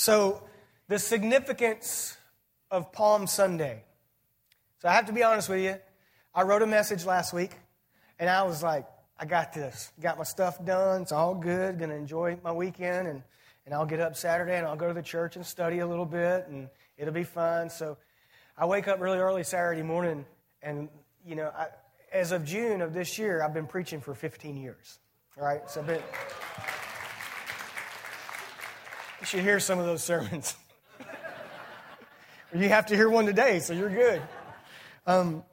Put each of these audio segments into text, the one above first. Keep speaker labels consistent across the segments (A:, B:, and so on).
A: So, the significance of Palm Sunday. So, I have to be honest with you. I wrote a message last week, and I was like, I got this. Got my stuff done. It's all good. Going to enjoy my weekend, and, and I'll get up Saturday and I'll go to the church and study a little bit, and it'll be fun. So, I wake up really early Saturday morning, and, you know, I, as of June of this year, I've been preaching for 15 years. All right? So, I've been. You should hear some of those sermons. you have to hear one today, so you're good. Um,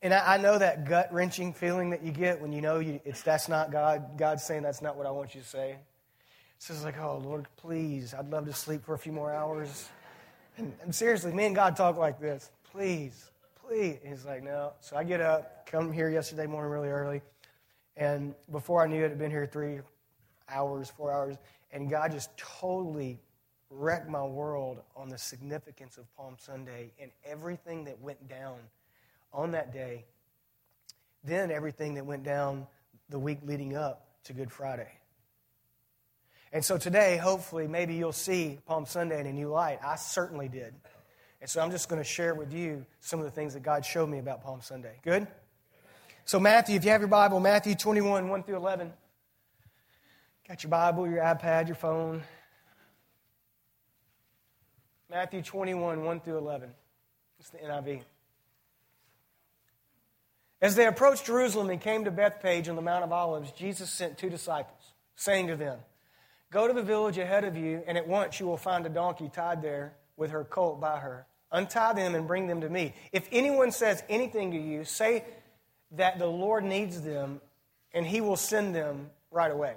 A: and I, I, know that gut wrenching feeling that you get when you know you, it's that's not God. God's saying that's not what I want you to say. So It's like, oh Lord, please, I'd love to sleep for a few more hours. And, and seriously, me and God talk like this. Please, please. And he's like, no. So I get up, come here yesterday morning really early, and before I knew it, I'd been here three hours, four hours, and God just totally wrecked my world on the significance of Palm Sunday and everything that went down on that day. Then everything that went down the week leading up to Good Friday. And so today, hopefully, maybe you'll see Palm Sunday in a new light. I certainly did. And so I'm just going to share with you some of the things that God showed me about Palm Sunday. Good? So, Matthew, if you have your Bible, Matthew 21, 1 through 11. Got your Bible, your iPad, your phone. Matthew 21, 1 through 11. It's the NIV. As they approached Jerusalem and came to Bethphage on the Mount of Olives, Jesus sent two disciples, saying to them, Go to the village ahead of you, and at once you will find a donkey tied there with her colt by her. Untie them and bring them to me. If anyone says anything to you, say that the Lord needs them, and he will send them right away.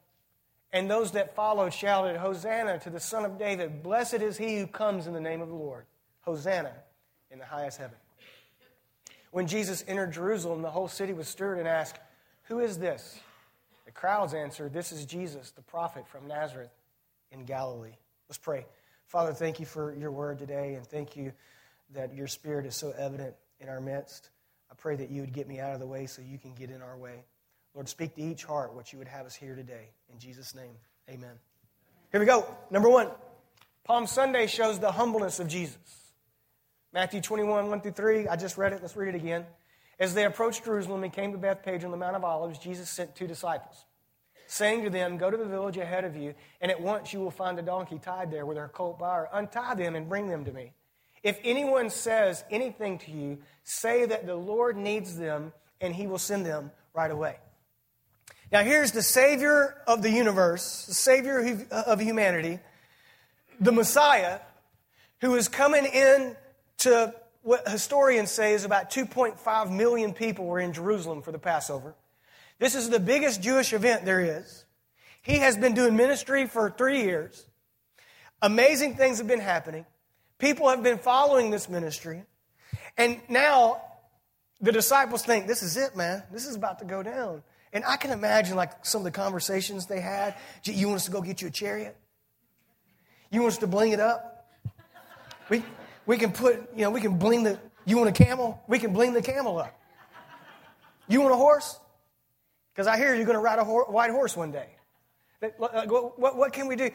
A: and those that followed shouted, Hosanna to the Son of David. Blessed is he who comes in the name of the Lord. Hosanna in the highest heaven. When Jesus entered Jerusalem, the whole city was stirred and asked, Who is this? The crowds answered, This is Jesus, the prophet from Nazareth in Galilee. Let's pray. Father, thank you for your word today, and thank you that your spirit is so evident in our midst. I pray that you would get me out of the way so you can get in our way. Lord, speak to each heart what you would have us hear today. In Jesus' name, amen. Here we go. Number one Palm Sunday shows the humbleness of Jesus. Matthew 21, 1 through 3. I just read it. Let's read it again. As they approached Jerusalem and came to Bethphage on the Mount of Olives, Jesus sent two disciples, saying to them, Go to the village ahead of you, and at once you will find a donkey tied there with her colt by her. Untie them and bring them to me. If anyone says anything to you, say that the Lord needs them, and he will send them right away. Now, here's the Savior of the universe, the Savior of humanity, the Messiah, who is coming in to what historians say is about 2.5 million people were in Jerusalem for the Passover. This is the biggest Jewish event there is. He has been doing ministry for three years. Amazing things have been happening. People have been following this ministry. And now the disciples think, this is it, man. This is about to go down. And I can imagine like some of the conversations they had. You want us to go get you a chariot? You want us to bling it up? We, we can put, you know, we can bling the, you want a camel? We can bling the camel up. You want a horse? Because I hear you're going to ride a ho- white horse one day. What, what, what, can we do?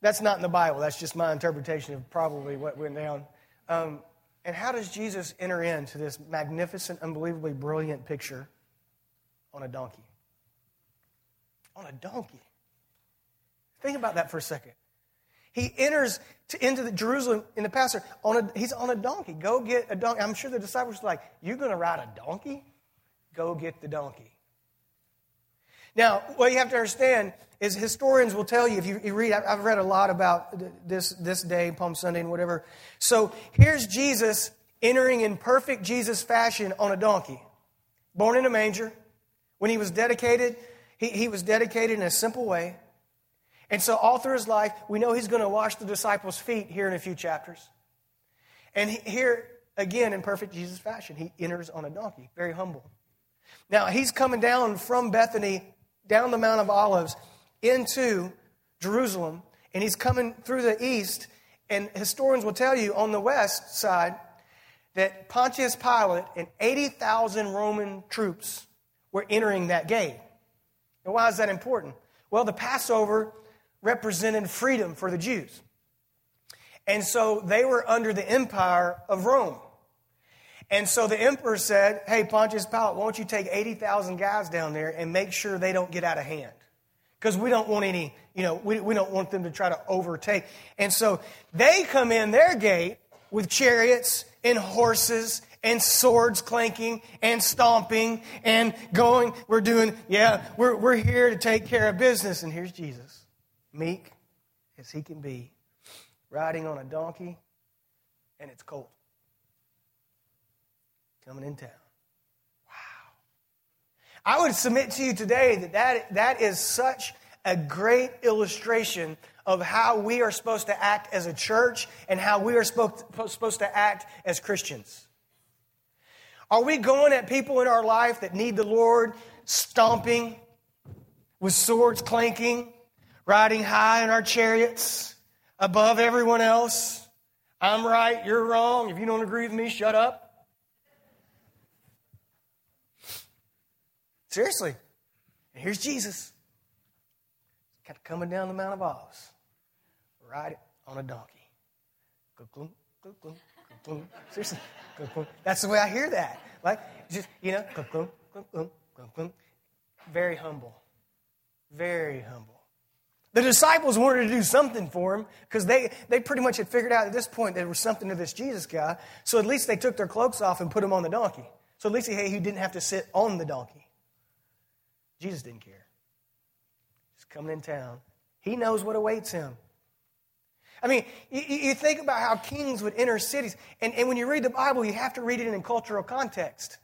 A: That's not in the Bible. That's just my interpretation of probably what went down. Um, and how does Jesus enter into this magnificent, unbelievably brilliant picture on a donkey. On a donkey. Think about that for a second. He enters to, into the Jerusalem in the Passover on a, he's on a donkey. Go get a donkey. I'm sure the disciples were like, "You're going to ride a donkey? Go get the donkey." Now, what you have to understand is historians will tell you if you, you read. I've read a lot about this this day, Palm Sunday, and whatever. So here's Jesus entering in perfect Jesus fashion on a donkey, born in a manger, when he was dedicated, he, he was dedicated in a simple way. And so, all through his life, we know he's going to wash the disciples' feet here in a few chapters. And he, here, again, in perfect Jesus fashion, he enters on a donkey, very humble. Now, he's coming down from Bethany, down the Mount of Olives, into Jerusalem, and he's coming through the east. And historians will tell you on the west side that Pontius Pilate and 80,000 Roman troops were entering that gate. And why is that important? Well, the Passover represented freedom for the Jews. And so they were under the empire of Rome. And so the emperor said, Hey, Pontius Pilate, why don't you take 80,000 guys down there and make sure they don't get out of hand? Because we don't want any, you know, we, we don't want them to try to overtake. And so they come in their gate with chariots and horses and swords clanking and stomping and going. We're doing, yeah, we're, we're here to take care of business. And here's Jesus, meek as he can be, riding on a donkey, and it's cold. Coming in town. Wow. I would submit to you today that that, that is such a great illustration of how we are supposed to act as a church and how we are supposed supposed to act as Christians. Are we going at people in our life that need the Lord stomping with swords clanking, riding high in our chariots above everyone else? I'm right, you're wrong. If you don't agree with me, shut up. Seriously. And here's Jesus. Kind of coming down the Mount of Olives. Ride on a donkey. Seriously. That's the way I hear that. Like, just, you know, very humble. Very humble. The disciples wanted to do something for him because they, they pretty much had figured out at this point there was something to this Jesus guy. So at least they took their cloaks off and put him on the donkey. So at least he, he didn't have to sit on the donkey. Jesus didn't care. He's coming in town. He knows what awaits him. I mean, you, you, think about how kings would enter cities, and, and when you read the Bible, you have to read it in cultural context.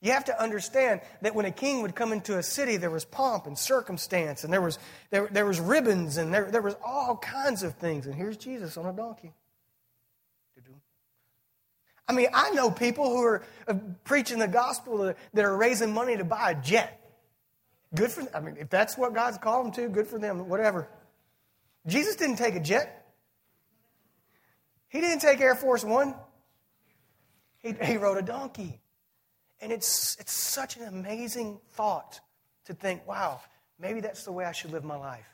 A: You have to understand that when a king would come into a city, there was pomp and circumstance, and there was, there, there was ribbons, and there, there was all kinds of things. And here's Jesus on a donkey. I mean, I know people who are uh, preaching the gospel that are raising money to buy a jet. Good for them. I mean, if that's what God's called them to, good for them, whatever. Jesus didn't take a jet. He didn't take Air Force One. He, he rode a donkey. And it's, it's such an amazing thought to think, wow, maybe that's the way I should live my life.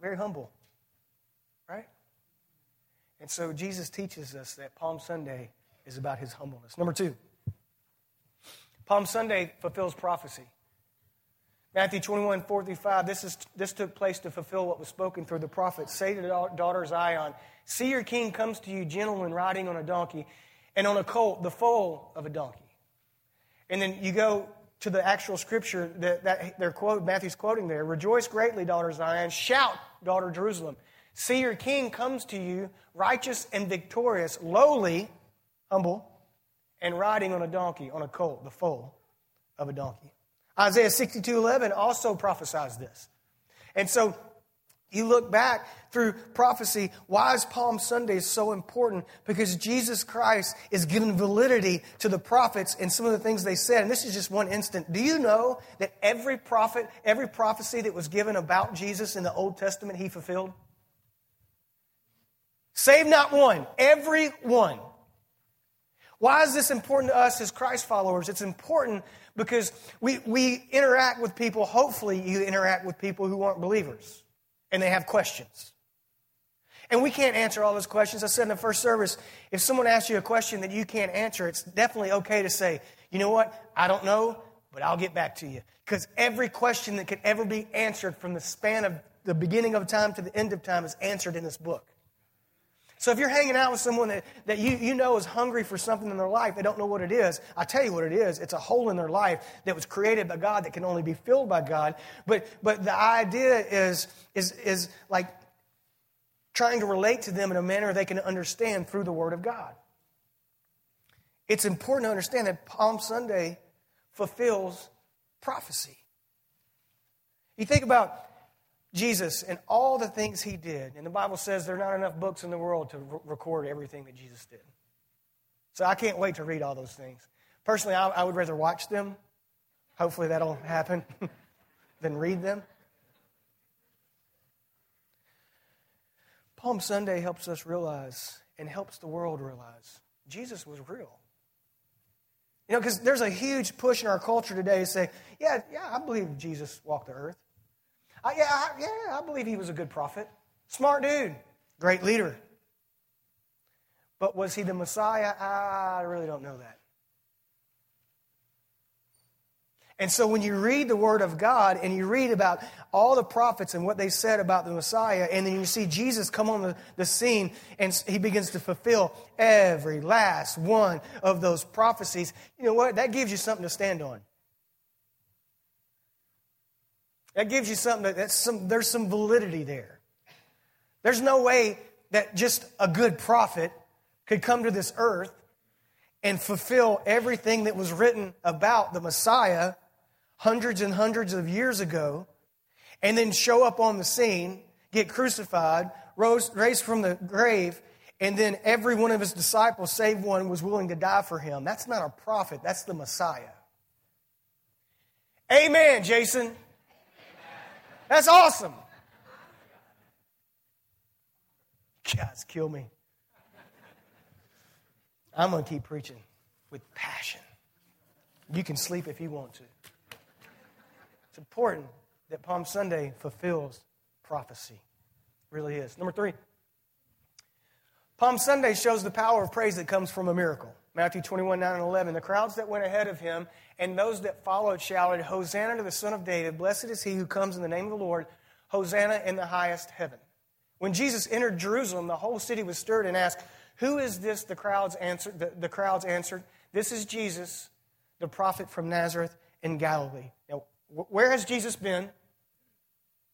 A: Very humble, right? And so Jesus teaches us that Palm Sunday is about his humbleness. Number two, Palm Sunday fulfills prophecy. Matthew 21, 45, this, is, this took place to fulfill what was spoken through the prophet. Say to the daughter Zion, See, your king comes to you, gentle and riding on a donkey, and on a colt, the foal of a donkey. And then you go to the actual scripture that, that they're quote, Matthew's quoting there. Rejoice greatly, daughter Zion. Shout, daughter Jerusalem. See, your king comes to you, righteous and victorious, lowly, humble, and riding on a donkey, on a colt, the foal of a donkey. Isaiah 62 11 also prophesies this. And so you look back through prophecy, why is Palm Sunday so important? Because Jesus Christ is giving validity to the prophets and some of the things they said. And this is just one instant. Do you know that every prophet, every prophecy that was given about Jesus in the Old Testament, he fulfilled? Save not one, every one. Why is this important to us as Christ followers? It's important because we, we interact with people, hopefully, you interact with people who aren't believers and they have questions. And we can't answer all those questions. I said in the first service, if someone asks you a question that you can't answer, it's definitely okay to say, you know what, I don't know, but I'll get back to you. Because every question that could ever be answered from the span of the beginning of time to the end of time is answered in this book. So if you're hanging out with someone that, that you, you know is hungry for something in their life, they don't know what it is, I tell you what it is. It's a hole in their life that was created by God that can only be filled by God. But, but the idea is, is, is like trying to relate to them in a manner they can understand through the Word of God. It's important to understand that Palm Sunday fulfills prophecy. You think about Jesus and all the things he did. And the Bible says there are not enough books in the world to record everything that Jesus did. So I can't wait to read all those things. Personally, I, I would rather watch them. Hopefully, that'll happen than read them. Palm Sunday helps us realize and helps the world realize Jesus was real. You know, because there's a huge push in our culture today to say, yeah, yeah, I believe Jesus walked the earth. I, yeah, I, yeah, I believe he was a good prophet. Smart dude. Great leader. But was he the Messiah? I really don't know that. And so when you read the Word of God and you read about all the prophets and what they said about the Messiah, and then you see Jesus come on the, the scene and he begins to fulfill every last one of those prophecies, you know what? That gives you something to stand on. That gives you something that that's some, there's some validity there. There's no way that just a good prophet could come to this earth and fulfill everything that was written about the Messiah hundreds and hundreds of years ago, and then show up on the scene, get crucified, rose, raised from the grave, and then every one of his disciples, save one, was willing to die for him. That's not a prophet, that's the Messiah. Amen, Jason. That's awesome. Guys, kill me. I'm going to keep preaching with passion. You can sleep if you want to. It's important that Palm Sunday fulfills prophecy. It really is. Number three, Palm Sunday shows the power of praise that comes from a miracle. Matthew 21, 9 and 11. The crowds that went ahead of him and those that followed shouted, Hosanna to the Son of David. Blessed is he who comes in the name of the Lord. Hosanna in the highest heaven. When Jesus entered Jerusalem, the whole city was stirred and asked, Who is this? The crowds answered, the, the crowds answered This is Jesus, the prophet from Nazareth in Galilee. Now, where has Jesus been?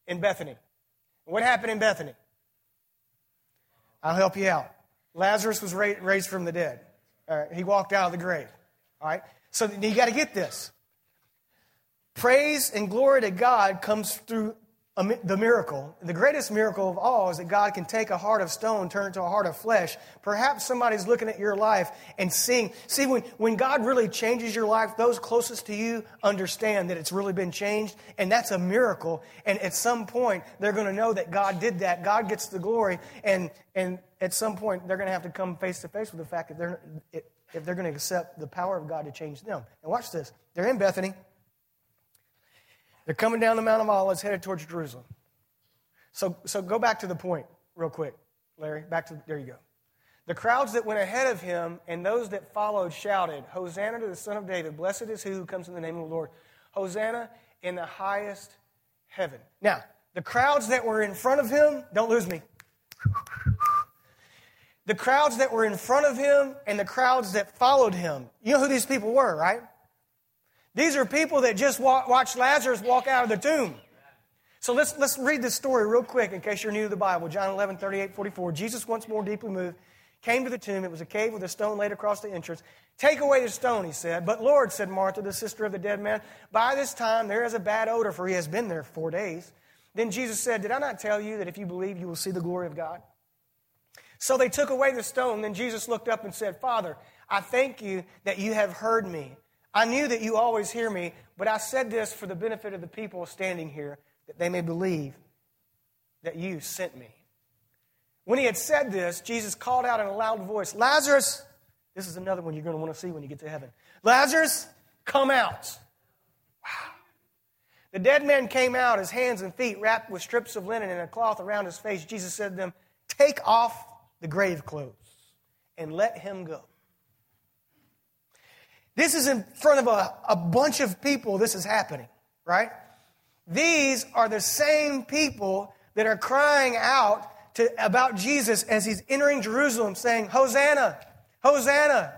A: In Bethany. What happened in Bethany? I'll help you out. Lazarus was raised from the dead. He walked out of the grave. All right? So you got to get this. Praise and glory to God comes through the miracle, the greatest miracle of all, is that God can take a heart of stone, turn it to a heart of flesh. Perhaps somebody's looking at your life and seeing. See, when, when God really changes your life, those closest to you understand that it's really been changed, and that's a miracle. And at some point, they're going to know that God did that. God gets the glory, and, and at some point, they're going to have to come face to face with the fact that they're, if they're going to accept the power of God to change them. And watch this. They're in Bethany. They're coming down the Mount of Olives, headed towards Jerusalem. So, so go back to the point real quick, Larry. Back to there you go. The crowds that went ahead of him and those that followed shouted, Hosanna to the Son of David. Blessed is he who comes in the name of the Lord. Hosanna in the highest heaven. Now, the crowds that were in front of him, don't lose me. The crowds that were in front of him and the crowds that followed him. You know who these people were, right? These are people that just watched Lazarus walk out of the tomb. So let's, let's read this story real quick in case you're new to the Bible. John 11, 38, 44. Jesus, once more deeply moved, came to the tomb. It was a cave with a stone laid across the entrance. Take away the stone, he said. But Lord, said Martha, the sister of the dead man, by this time there is a bad odor, for he has been there four days. Then Jesus said, Did I not tell you that if you believe, you will see the glory of God? So they took away the stone. Then Jesus looked up and said, Father, I thank you that you have heard me. I knew that you always hear me, but I said this for the benefit of the people standing here, that they may believe that you sent me. When he had said this, Jesus called out in a loud voice, Lazarus, this is another one you're going to want to see when you get to heaven. Lazarus, come out. Wow. The dead man came out, his hands and feet wrapped with strips of linen and a cloth around his face. Jesus said to them, Take off the grave clothes and let him go. This is in front of a, a bunch of people, this is happening, right? These are the same people that are crying out to, about Jesus as he's entering Jerusalem, saying, Hosanna, Hosanna,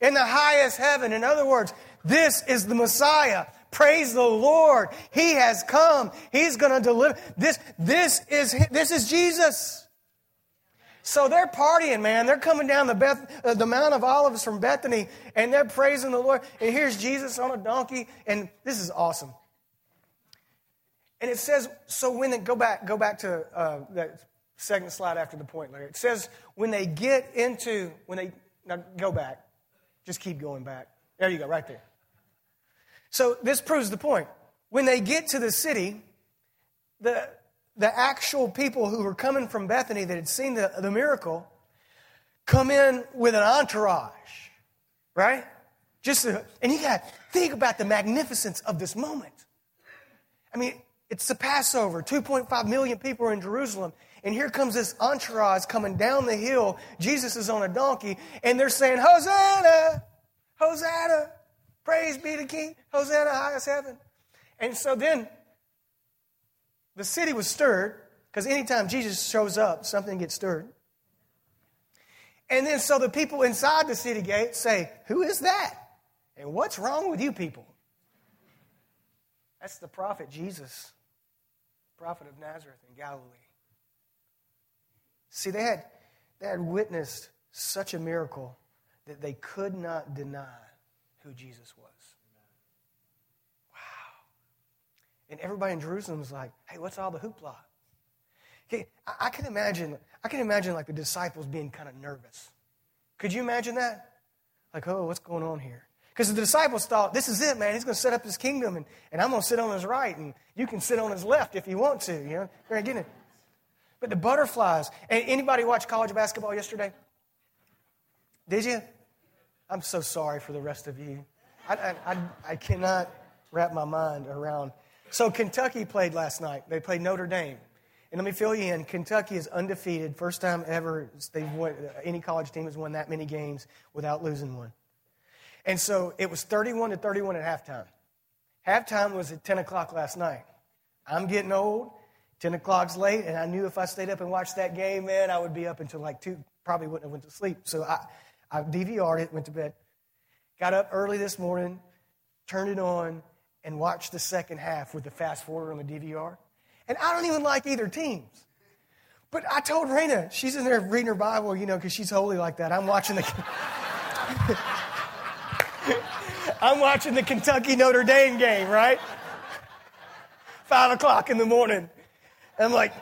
A: in the highest heaven. In other words, this is the Messiah. Praise the Lord. He has come. He's going to deliver. This, this, is, this is Jesus. So they're partying, man. They're coming down the, Beth, uh, the Mount of Olives from Bethany, and they're praising the Lord. And here's Jesus on a donkey, and this is awesome. And it says, so when they go back, go back to uh, that second slide after the point, Larry. It says when they get into when they now go back. Just keep going back. There you go, right there. So this proves the point. When they get to the city, the, the actual people who were coming from Bethany that had seen the, the miracle come in with an entourage, right? Just to, and you got to think about the magnificence of this moment. I mean, it's the Passover. 2.5 million people are in Jerusalem. And here comes this entourage coming down the hill. Jesus is on a donkey, and they're saying, Hosanna! Hosanna! Praise be to King! Hosanna, highest heaven. And so then the city was stirred, because anytime Jesus shows up, something gets stirred. And then so the people inside the city gate say, Who is that? And what's wrong with you people? That's the prophet Jesus, prophet of Nazareth in Galilee. See, they had, they had witnessed such a miracle that they could not deny who Jesus was. Wow. And everybody in Jerusalem was like, hey, what's all the hoopla? Okay, I, I can imagine, I can imagine like the disciples being kind of nervous. Could you imagine that? Like, oh, what's going on here? Because the disciples thought, this is it, man. He's going to set up his kingdom, and, and I'm going to sit on his right, and you can sit on his left if you want to. You know, they're getting it. But the butterflies. Anybody watch college basketball yesterday? Did you? I'm so sorry for the rest of you. I, I, I, I cannot wrap my mind around. So Kentucky played last night. They played Notre Dame. And let me fill you in. Kentucky is undefeated. First time ever they've won, any college team has won that many games without losing one. And so it was 31 to 31 at halftime. Halftime was at 10 o'clock last night. I'm getting old. 10 o'clock's late, and I knew if I stayed up and watched that game, man, I would be up until like 2. Probably wouldn't have went to sleep. So I, I DVR'd it, went to bed. Got up early this morning, turned it on, and watch the second half with the fast forward on the DVR. And I don't even like either teams. But I told Raina, she's in there reading her Bible, you know, because she's holy like that. I'm watching the. I'm watching the Kentucky Notre Dame game, right? Five o'clock in the morning. And I'm like,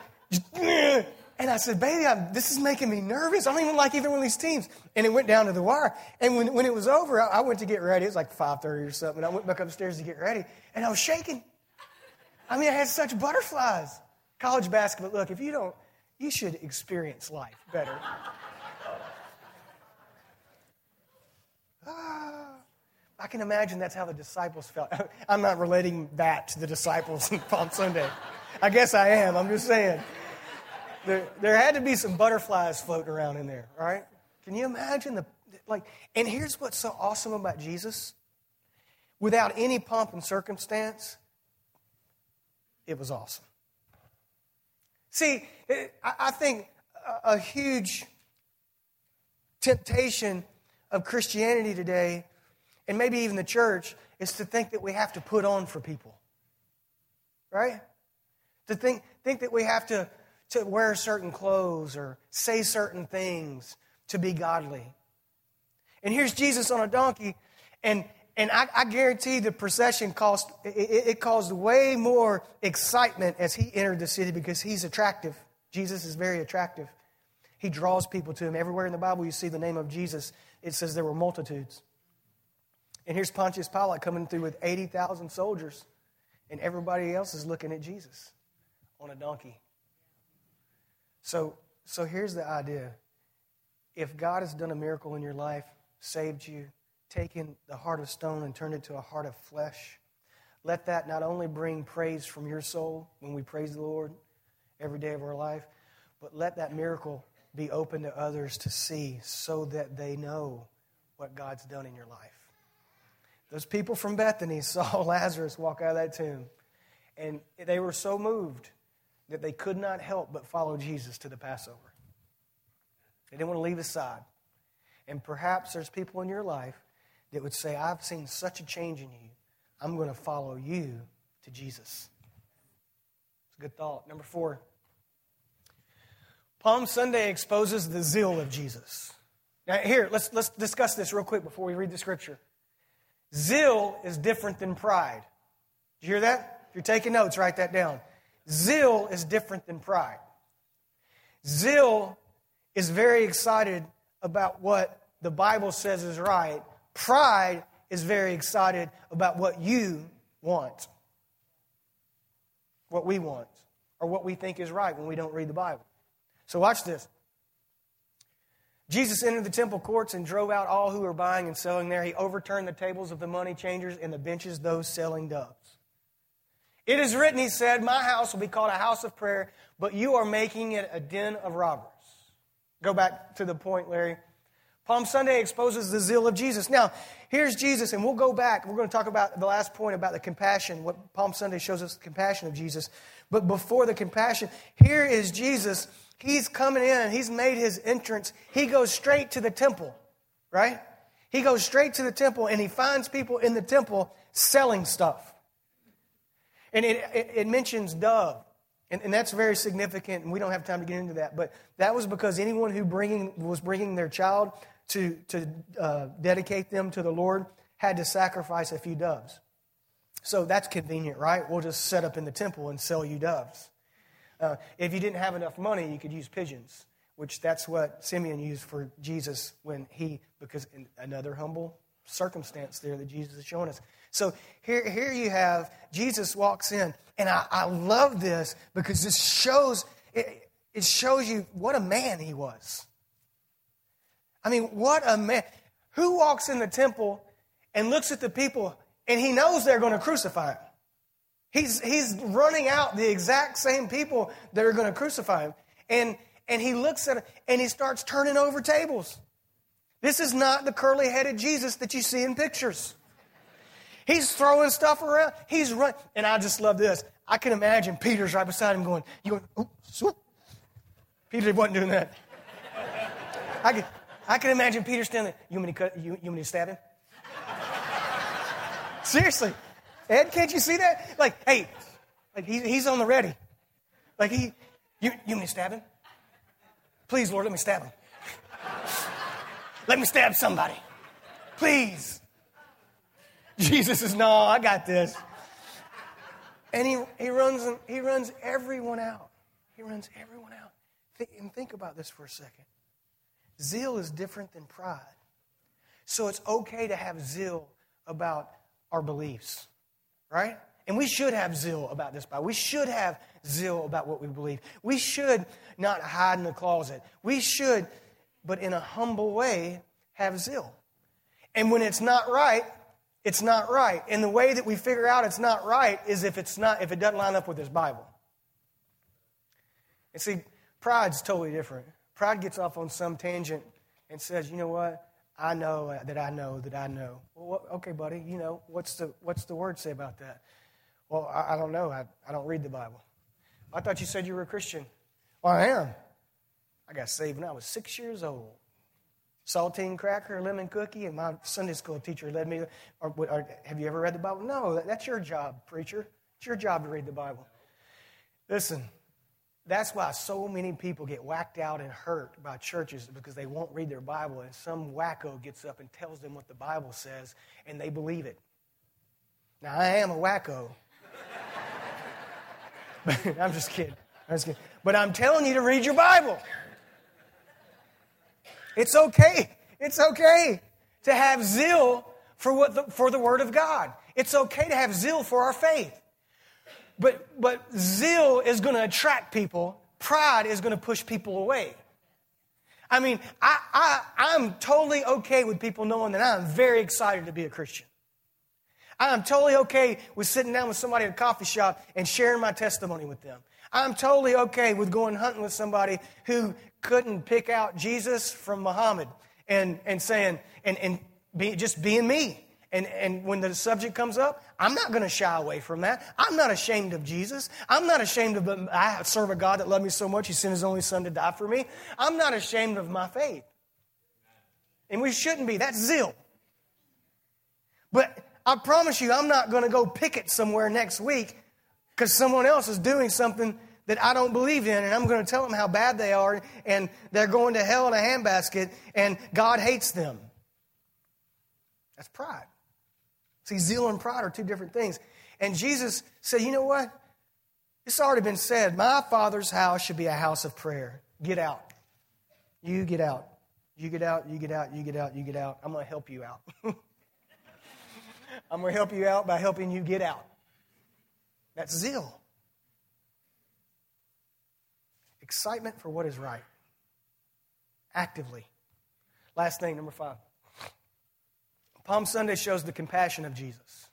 A: and I said, baby, I'm, this is making me nervous. I don't even like either one of these teams. And it went down to the wire. And when, when it was over, I, I went to get ready. It was like 5.30 or something. And I went back upstairs to get ready. And I was shaking. I mean, I had such butterflies. College basketball, look, if you don't, you should experience life better. ah. I can imagine that's how the disciples felt. I'm not relating that to the disciples on Palm Sunday. I guess I am. I'm just saying. There, there had to be some butterflies floating around in there, right? Can you imagine the like? And here's what's so awesome about Jesus. Without any pomp and circumstance, it was awesome. See, I think a huge temptation of Christianity today and maybe even the church, is to think that we have to put on for people. Right? To think, think that we have to, to wear certain clothes or say certain things to be godly. And here's Jesus on a donkey, and, and I, I guarantee the procession caused, it, it caused way more excitement as he entered the city because he's attractive. Jesus is very attractive. He draws people to him. Everywhere in the Bible you see the name of Jesus, it says there were multitudes. And here's Pontius Pilate coming through with 80,000 soldiers, and everybody else is looking at Jesus on a donkey. So, so here's the idea. If God has done a miracle in your life, saved you, taken the heart of stone and turned it to a heart of flesh, let that not only bring praise from your soul when we praise the Lord every day of our life, but let that miracle be open to others to see so that they know what God's done in your life. Those people from Bethany saw Lazarus walk out of that tomb, and they were so moved that they could not help but follow Jesus to the Passover. They didn't want to leave his side. And perhaps there's people in your life that would say, I've seen such a change in you, I'm going to follow you to Jesus. It's a good thought. Number four, Palm Sunday exposes the zeal of Jesus. Now, here, let's, let's discuss this real quick before we read the scripture. Zeal is different than pride. Did you hear that? If you're taking notes, write that down. Zeal is different than pride. Zeal is very excited about what the Bible says is right, Pride is very excited about what you want, what we want, or what we think is right when we don't read the Bible. So, watch this. Jesus entered the temple courts and drove out all who were buying and selling there. He overturned the tables of the money changers and the benches those selling doves. It is written, he said, My house will be called a house of prayer, but you are making it a den of robbers. Go back to the point, Larry. Palm Sunday exposes the zeal of Jesus. Now, here's Jesus, and we'll go back. We're going to talk about the last point about the compassion, what Palm Sunday shows us the compassion of Jesus. But before the compassion, here is Jesus. He's coming in, he's made his entrance. He goes straight to the temple, right? He goes straight to the temple and he finds people in the temple selling stuff. And it, it, it mentions dove. And, and, that's very significant, and we don't have time to get into that. But that was because anyone who bringing, was bringing their child to, to uh, dedicate them to the Lord had to sacrifice a few doves. So that's convenient, right? We'll just set up in the temple and sell you doves. Uh, if you didn't have enough money, you could use pigeons, which that's what Simeon used for Jesus when he, because another humble circumstance there that Jesus is showing us. So here, here you have Jesus walks in, and I, I love this because this shows it, it shows you what a man he was. I mean, what a man. Who walks in the temple and looks at the people and he knows they're going to crucify him? He's, he's running out the exact same people that are going to crucify him. And, and he looks at it and he starts turning over tables. This is not the curly headed Jesus that you see in pictures. He's throwing stuff around. He's running. And I just love this. I can imagine Peter's right beside him going, you going, oh, swoop. Peter wasn't doing that. I can, I can imagine Peter standing there. You want me to, cut, you, you want me to stab him? Seriously. Ed, can't you see that? Like, hey, like he, he's on the ready. Like he, you, you want me to stab him? Please, Lord, let me stab him. Let me stab somebody. Please. Jesus is, no, I got this. And he, he, runs, he runs everyone out. He runs everyone out. And think about this for a second. Zeal is different than pride. So it's okay to have zeal about our beliefs, right? And we should have zeal about this Bible. We should have zeal about what we believe. We should not hide in the closet. We should, but in a humble way, have zeal. And when it's not right, it's not right. And the way that we figure out it's not right is if it's not if it doesn't line up with this Bible. And see, pride's totally different. Pride gets off on some tangent and says, you know what? I know uh, that I know that I know. Well, what, okay, buddy, you know, what's the, what's the word say about that? Well, I, I don't know. I, I don't read the Bible. I thought you said you were a Christian. Well, I am. I got saved when I was six years old. Saltine cracker, lemon cookie, and my Sunday school teacher led me. Or, or, have you ever read the Bible? No, that's your job, preacher. It's your job to read the Bible. Listen, that's why so many people get whacked out and hurt by churches because they won't read their Bible and some wacko gets up and tells them what the Bible says and they believe it. Now, I am a wacko. I'm just kidding. I'm just kidding. But I'm telling you to read your Bible. It's okay. It's okay to have zeal for, what the, for the Word of God. It's okay to have zeal for our faith. But, but zeal is going to attract people, pride is going to push people away. I mean, I, I, I'm totally okay with people knowing that I'm very excited to be a Christian. I'm totally okay with sitting down with somebody at a coffee shop and sharing my testimony with them. I'm totally okay with going hunting with somebody who couldn't pick out Jesus from Muhammad and, and saying, and, and be, just being me. And, and when the subject comes up, I'm not going to shy away from that. I'm not ashamed of Jesus. I'm not ashamed of, I serve a God that loved me so much, he sent his only son to die for me. I'm not ashamed of my faith. And we shouldn't be. That's zeal. But I promise you, I'm not going to go picket somewhere next week because someone else is doing something that I don't believe in, and I'm going to tell them how bad they are, and they're going to hell in a handbasket, and God hates them. That's pride. See, zeal and pride are two different things. And Jesus said, You know what? It's already been said. My Father's house should be a house of prayer. Get out. You get out. You get out, you get out, you get out, you get out. I'm going to help you out. I'm going to help you out by helping you get out. That's zeal. Excitement for what is right. Actively. Last thing, number five. Palm Sunday shows the compassion of Jesus.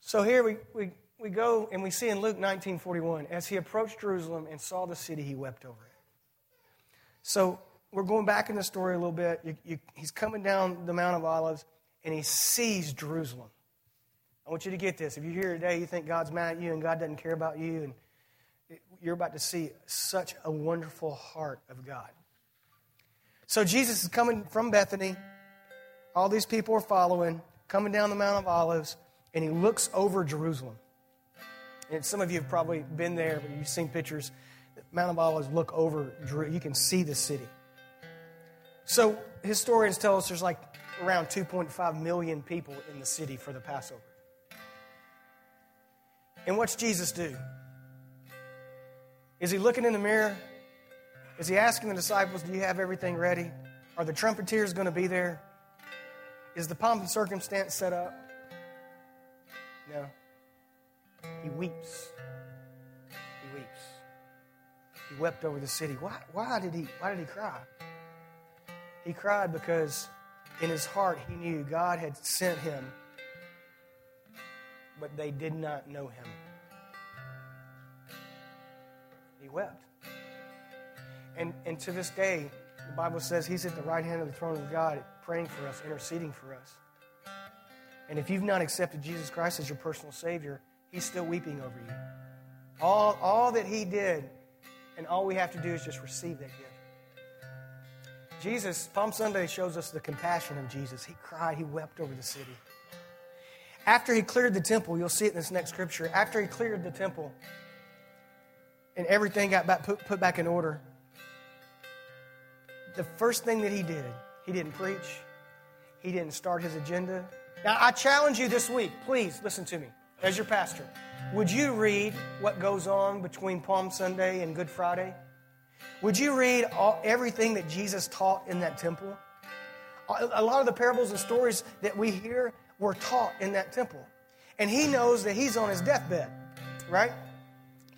A: So here we, we, we go and we see in Luke 19:41, as he approached Jerusalem and saw the city, he wept over it. So we're going back in the story a little bit. You, you, he's coming down the Mount of Olives and he sees Jerusalem. I want you to get this. If you're here today, you think God's mad at you and God doesn't care about you, and you're about to see such a wonderful heart of God. So Jesus is coming from Bethany. All these people are following, coming down the Mount of Olives, and he looks over Jerusalem. And some of you have probably been there, but you've seen pictures. Mount of Olives look over, you can see the city. So historians tell us there's like around 2.5 million people in the city for the Passover. And what's Jesus do? Is he looking in the mirror? Is he asking the disciples, Do you have everything ready? Are the trumpeters going to be there? Is the pomp and circumstance set up? No. He weeps. He weeps. He wept over the city. Why, why, did, he, why did he cry? He cried because in his heart he knew God had sent him, but they did not know him. He wept. And, and to this day, the Bible says he's at the right hand of the throne of God, praying for us, interceding for us. And if you've not accepted Jesus Christ as your personal Savior, he's still weeping over you. All, all that he did, and all we have to do is just receive that gift. Jesus, Palm Sunday shows us the compassion of Jesus. He cried, he wept over the city. After he cleared the temple, you'll see it in this next scripture. After he cleared the temple and everything got back, put, put back in order, the first thing that he did, he didn't preach, he didn't start his agenda. Now, I challenge you this week, please listen to me as your pastor. Would you read what goes on between Palm Sunday and Good Friday? Would you read all, everything that Jesus taught in that temple? A lot of the parables and stories that we hear were taught in that temple. And he knows that he's on his deathbed, right?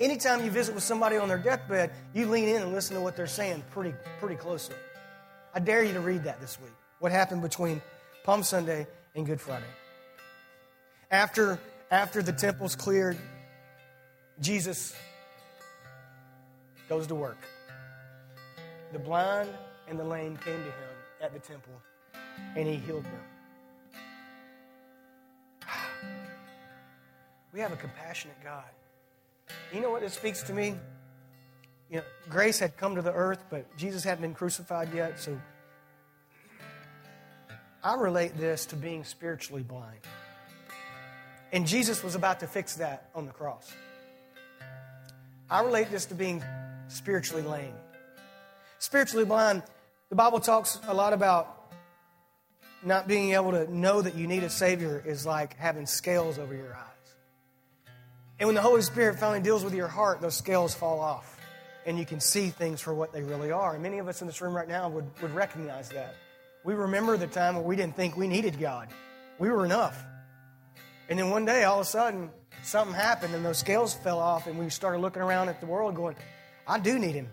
A: Anytime you visit with somebody on their deathbed, you lean in and listen to what they're saying pretty, pretty closely. I dare you to read that this week. What happened between Palm Sunday and Good Friday? After, after the temple's cleared, Jesus goes to work. The blind and the lame came to him at the temple, and he healed them. We have a compassionate God. You know what this speaks to me? You know, grace had come to the earth, but Jesus hadn't been crucified yet, so I relate this to being spiritually blind. And Jesus was about to fix that on the cross. I relate this to being spiritually lame. Spiritually blind, the Bible talks a lot about not being able to know that you need a Savior is like having scales over your eyes. And when the Holy Spirit finally deals with your heart, those scales fall off. And you can see things for what they really are. And many of us in this room right now would, would recognize that. We remember the time where we didn't think we needed God. We were enough. And then one day, all of a sudden, something happened and those scales fell off, and we started looking around at the world going, I do need Him.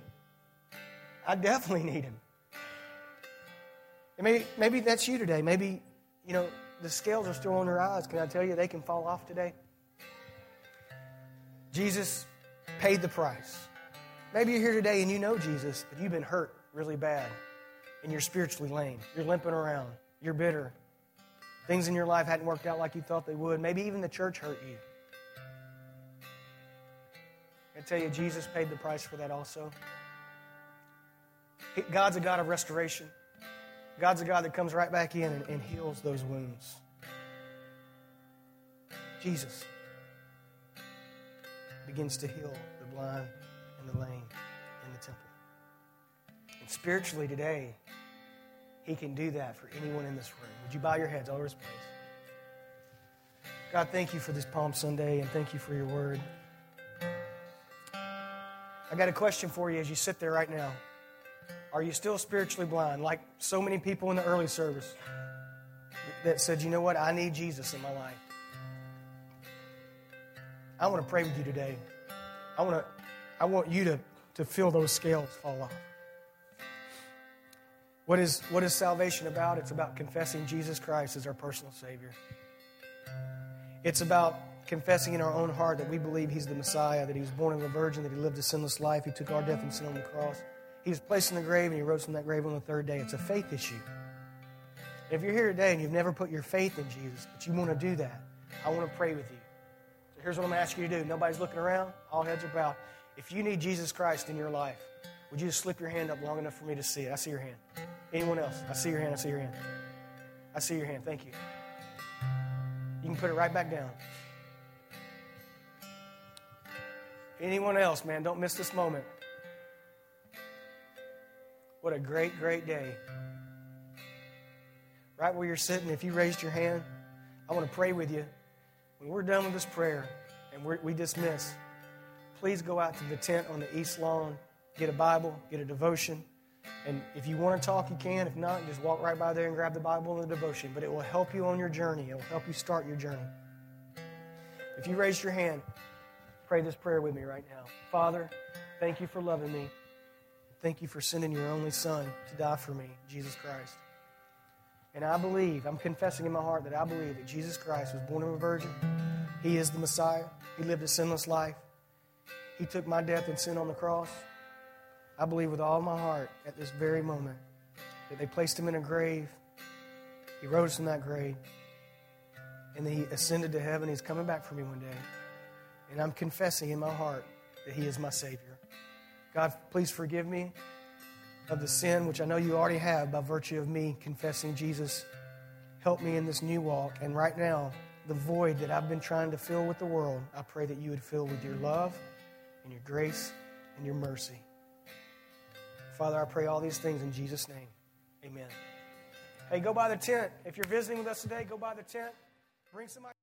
A: I definitely need Him. And maybe, maybe that's you today. Maybe, you know, the scales are still on your eyes. Can I tell you they can fall off today? Jesus paid the price. Maybe you're here today and you know Jesus, but you've been hurt really bad and you're spiritually lame. You're limping around. You're bitter. Things in your life hadn't worked out like you thought they would. Maybe even the church hurt you. I tell you, Jesus paid the price for that also. God's a God of restoration. God's a God that comes right back in and, and heals those wounds. Jesus begins to heal the blind and the lame in the temple. And spiritually today, He can do that for anyone in this room. Would you bow your heads all over His place? God, thank you for this Palm Sunday and thank you for your word. I got a question for you as you sit there right now. Are you still spiritually blind, like so many people in the early service that said, you know what, I need Jesus in my life? I want to pray with you today. I want to, I want you to, to feel those scales fall off. What is, what is salvation about? It's about confessing Jesus Christ as our personal Savior. It's about confessing in our own heart that we believe He's the Messiah, that He was born of a virgin, that He lived a sinless life, He took our death and sin on the cross. He was placed in the grave and He rose from that grave on the third day. It's a faith issue. If you're here today and you've never put your faith in Jesus, but you want to do that, I want to pray with you. Here's what I'm going to ask you to do. Nobody's looking around, all heads are bowed. If you need Jesus Christ in your life, would you just slip your hand up long enough for me to see it? I see your hand. Anyone else? I see your hand. I see your hand. I see your hand. Thank you. You can put it right back down. Anyone else, man, don't miss this moment. What a great, great day. Right where you're sitting, if you raised your hand, I want to pray with you. When we're done with this prayer and we dismiss, please go out to the tent on the east lawn, get a Bible, get a devotion. And if you want to talk, you can. If not, just walk right by there and grab the Bible and the devotion. But it will help you on your journey, it will help you start your journey. If you raised your hand, pray this prayer with me right now. Father, thank you for loving me. Thank you for sending your only Son to die for me, Jesus Christ. And I believe, I'm confessing in my heart that I believe that Jesus Christ was born of a virgin. He is the Messiah. He lived a sinless life. He took my death and sin on the cross. I believe with all my heart at this very moment that they placed him in a grave. He rose from that grave. And he ascended to heaven. He's coming back for me one day. And I'm confessing in my heart that he is my Savior. God, please forgive me of the sin which I know you already have by virtue of me confessing Jesus. Help me in this new walk. And right now, the void that I've been trying to fill with the world, I pray that you would fill with your love and your grace and your mercy. Father, I pray all these things in Jesus' name. Amen. Hey, go by the tent. If you're visiting with us today, go by the tent. Bring somebody.